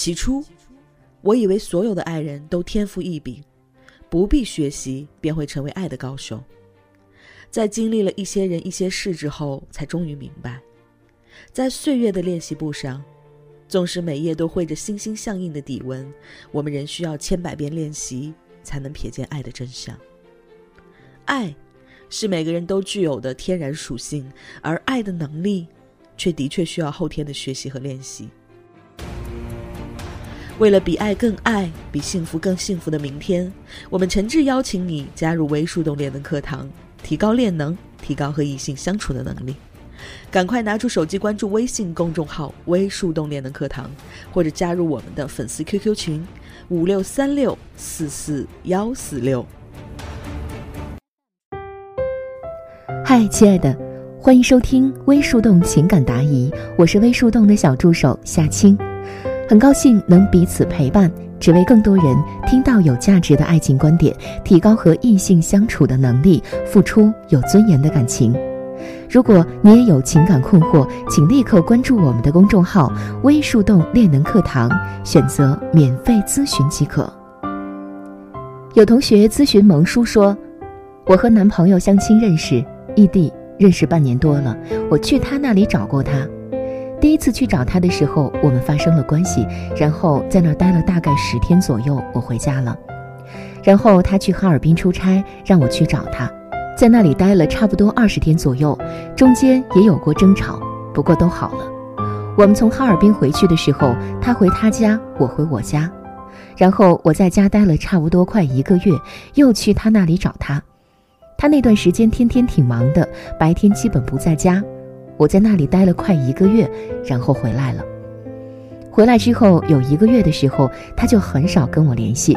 起初，我以为所有的爱人都天赋异禀，不必学习便会成为爱的高手。在经历了一些人、一些事之后，才终于明白，在岁月的练习簿上，纵使每页都绘着心心相印的底纹，我们仍需要千百遍练习，才能瞥见爱的真相。爱，是每个人都具有的天然属性，而爱的能力，却的确需要后天的学习和练习。为了比爱更爱、比幸福更幸福的明天，我们诚挚邀请你加入微树洞恋能课堂，提高恋能，提高和异性相处的能力。赶快拿出手机关注微信公众号“微树洞恋能课堂”，或者加入我们的粉丝 QQ 群：五六三六四四幺四六。嗨，亲爱的，欢迎收听微树洞情感答疑，我是微树洞的小助手夏青。很高兴能彼此陪伴，只为更多人听到有价值的爱情观点，提高和异性相处的能力，付出有尊严的感情。如果你也有情感困惑，请立刻关注我们的公众号“微树洞恋能课堂”，选择免费咨询即可。有同学咨询萌叔说：“我和男朋友相亲认识，异地认识半年多了，我去他那里找过他。”第一次去找他的时候，我们发生了关系，然后在那儿待了大概十天左右，我回家了。然后他去哈尔滨出差，让我去找他，在那里待了差不多二十天左右，中间也有过争吵，不过都好了。我们从哈尔滨回去的时候，他回他家，我回我家，然后我在家待了差不多快一个月，又去他那里找他。他那段时间天天挺忙的，白天基本不在家。我在那里待了快一个月，然后回来了。回来之后有一个月的时候，他就很少跟我联系。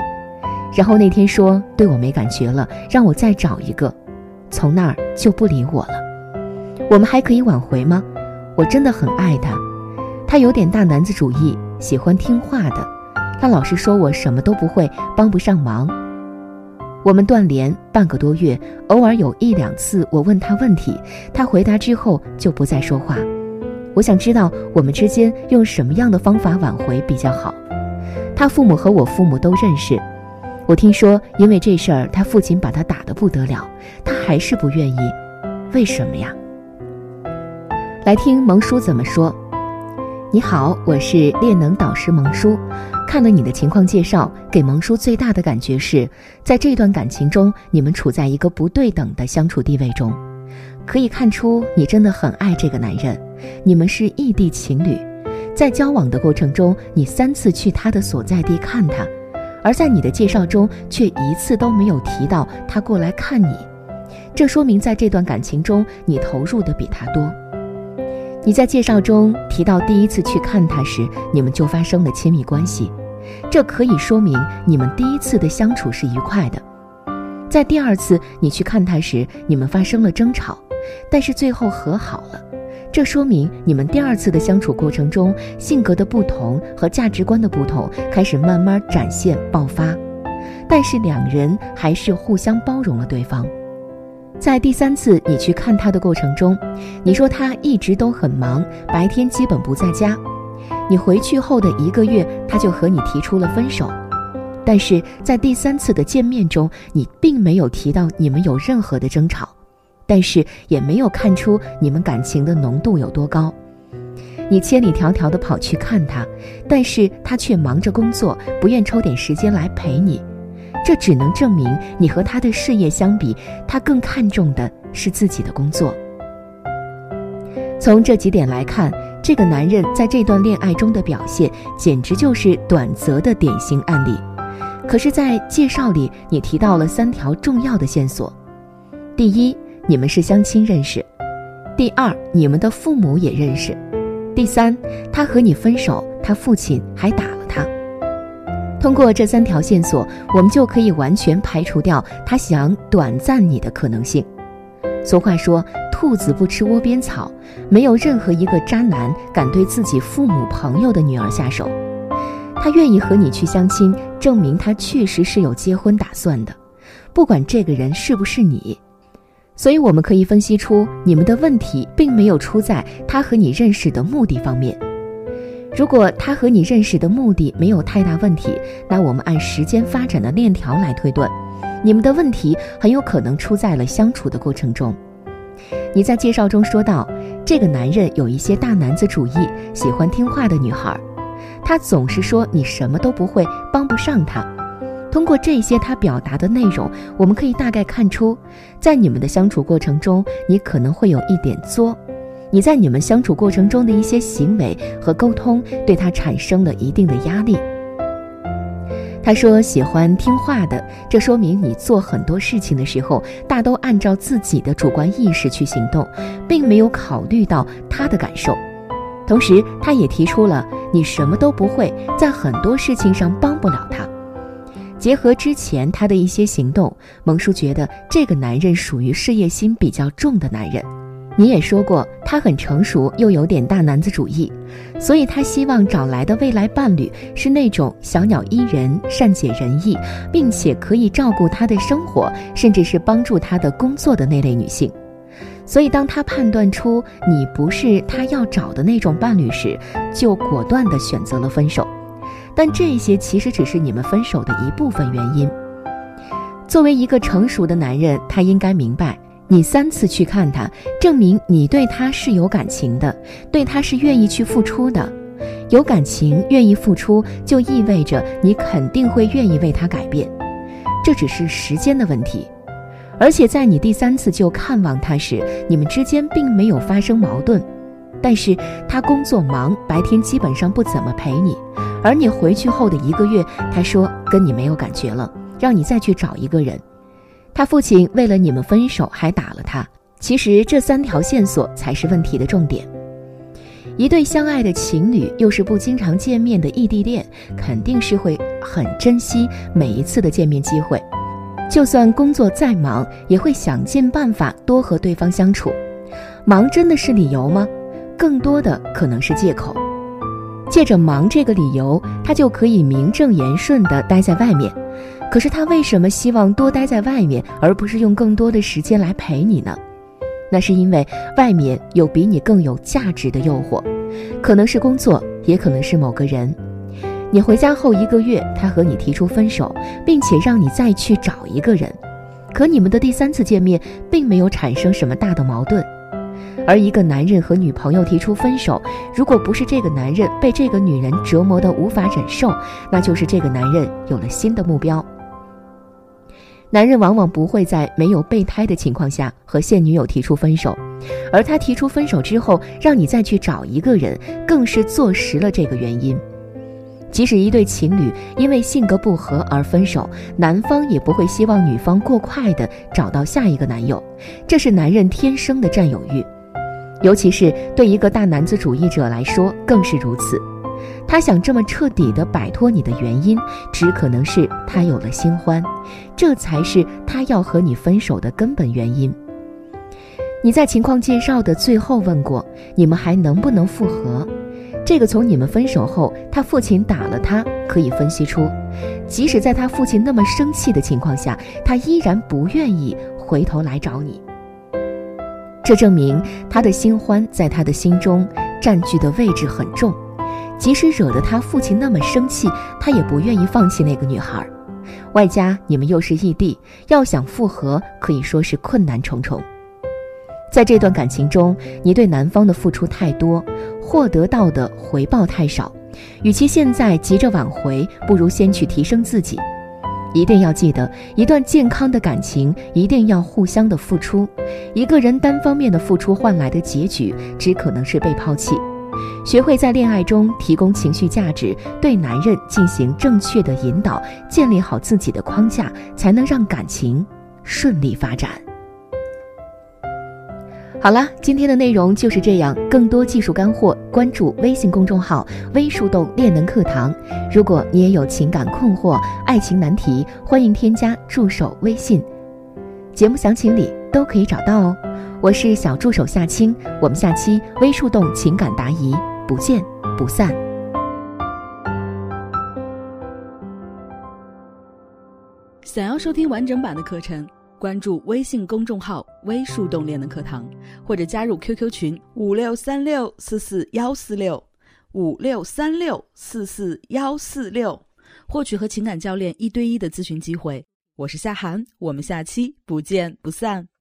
然后那天说对我没感觉了，让我再找一个，从那儿就不理我了。我们还可以挽回吗？我真的很爱他，他有点大男子主义，喜欢听话的。他老是说我什么都不会，帮不上忙。我们断联半个多月，偶尔有一两次我问他问题，他回答之后就不再说话。我想知道我们之间用什么样的方法挽回比较好。他父母和我父母都认识，我听说因为这事儿他父亲把他打得不得了，他还是不愿意，为什么呀？来听萌叔怎么说。你好，我是恋能导师萌叔。看了你的情况介绍，给萌叔最大的感觉是，在这段感情中，你们处在一个不对等的相处地位中。可以看出，你真的很爱这个男人，你们是异地情侣，在交往的过程中，你三次去他的所在地看他，而在你的介绍中，却一次都没有提到他过来看你。这说明，在这段感情中，你投入的比他多。你在介绍中提到，第一次去看他时，你们就发生了亲密关系，这可以说明你们第一次的相处是愉快的。在第二次你去看他时，你们发生了争吵，但是最后和好了，这说明你们第二次的相处过程中，性格的不同和价值观的不同开始慢慢展现爆发，但是两人还是互相包容了对方。在第三次你去看他的过程中，你说他一直都很忙，白天基本不在家。你回去后的一个月，他就和你提出了分手。但是在第三次的见面中，你并没有提到你们有任何的争吵，但是也没有看出你们感情的浓度有多高。你千里迢迢的跑去看他，但是他却忙着工作，不愿抽点时间来陪你。这只能证明你和他的事业相比，他更看重的是自己的工作。从这几点来看，这个男人在这段恋爱中的表现简直就是短则的典型案例。可是，在介绍里你提到了三条重要的线索：第一，你们是相亲认识；第二，你们的父母也认识；第三，他和你分手，他父亲还打了。通过这三条线索，我们就可以完全排除掉他想短暂你的可能性。俗话说，兔子不吃窝边草，没有任何一个渣男敢对自己父母朋友的女儿下手。他愿意和你去相亲，证明他确实是有结婚打算的，不管这个人是不是你。所以，我们可以分析出，你们的问题并没有出在他和你认识的目的方面。如果他和你认识的目的没有太大问题，那我们按时间发展的链条来推断，你们的问题很有可能出在了相处的过程中。你在介绍中说到，这个男人有一些大男子主义，喜欢听话的女孩，他总是说你什么都不会，帮不上他。通过这些他表达的内容，我们可以大概看出，在你们的相处过程中，你可能会有一点作。你在你们相处过程中的一些行为和沟通，对他产生了一定的压力。他说喜欢听话的，这说明你做很多事情的时候，大都按照自己的主观意识去行动，并没有考虑到他的感受。同时，他也提出了你什么都不会，在很多事情上帮不了他。结合之前他的一些行动，蒙叔觉得这个男人属于事业心比较重的男人。你也说过他很成熟，又有点大男子主义，所以他希望找来的未来伴侣是那种小鸟依人、善解人意，并且可以照顾他的生活，甚至是帮助他的工作的那类女性。所以当他判断出你不是他要找的那种伴侣时，就果断地选择了分手。但这些其实只是你们分手的一部分原因。作为一个成熟的男人，他应该明白，你三次去看他，证明你对他是有感情的，对他是愿意去付出的。有感情、愿意付出，就意味着你肯定会愿意为他改变，这只是时间的问题。而且在你第三次就看望他时，你们之间并没有发生矛盾，但是他工作忙，白天基本上不怎么陪你。而你回去后的一个月，他说跟你没有感觉了，让你再去找一个人。他父亲为了你们分手还打了他。其实这三条线索才是问题的重点。一对相爱的情侣，又是不经常见面的异地恋，肯定是会很珍惜每一次的见面机会，就算工作再忙，也会想尽办法多和对方相处。忙真的是理由吗？更多的可能是借口。借着忙这个理由，他就可以名正言顺地待在外面。可是他为什么希望多待在外面，而不是用更多的时间来陪你呢？那是因为外面有比你更有价值的诱惑，可能是工作，也可能是某个人。你回家后一个月，他和你提出分手，并且让你再去找一个人。可你们的第三次见面，并没有产生什么大的矛盾。而一个男人和女朋友提出分手，如果不是这个男人被这个女人折磨得无法忍受，那就是这个男人有了新的目标。男人往往不会在没有备胎的情况下和现女友提出分手，而他提出分手之后让你再去找一个人，更是坐实了这个原因。即使一对情侣因为性格不合而分手，男方也不会希望女方过快的找到下一个男友，这是男人天生的占有欲。尤其是对一个大男子主义者来说更是如此，他想这么彻底的摆脱你的原因，只可能是他有了新欢，这才是他要和你分手的根本原因。你在情况介绍的最后问过，你们还能不能复合？这个从你们分手后，他父亲打了他，可以分析出，即使在他父亲那么生气的情况下，他依然不愿意回头来找你。这证明他的新欢在他的心中占据的位置很重，即使惹得他父亲那么生气，他也不愿意放弃那个女孩。外加你们又是异地，要想复合可以说是困难重重。在这段感情中，你对男方的付出太多，获得到的回报太少，与其现在急着挽回，不如先去提升自己。一定要记得，一段健康的感情一定要互相的付出。一个人单方面的付出换来的结局，只可能是被抛弃。学会在恋爱中提供情绪价值，对男人进行正确的引导，建立好自己的框架，才能让感情顺利发展。好了，今天的内容就是这样。更多技术干货，关注微信公众号“微树洞恋能课堂”。如果你也有情感困惑、爱情难题，欢迎添加助手微信，节目详情里都可以找到哦。我是小助手夏青，我们下期微树洞情感答疑不见不散。想要收听完整版的课程。关注微信公众号“微树洞练的课堂”，或者加入 QQ 群五六三六四四幺四六。五六三六四四幺四六，获取和情感教练一对一的咨询机会。我是夏涵，我们下期不见不散。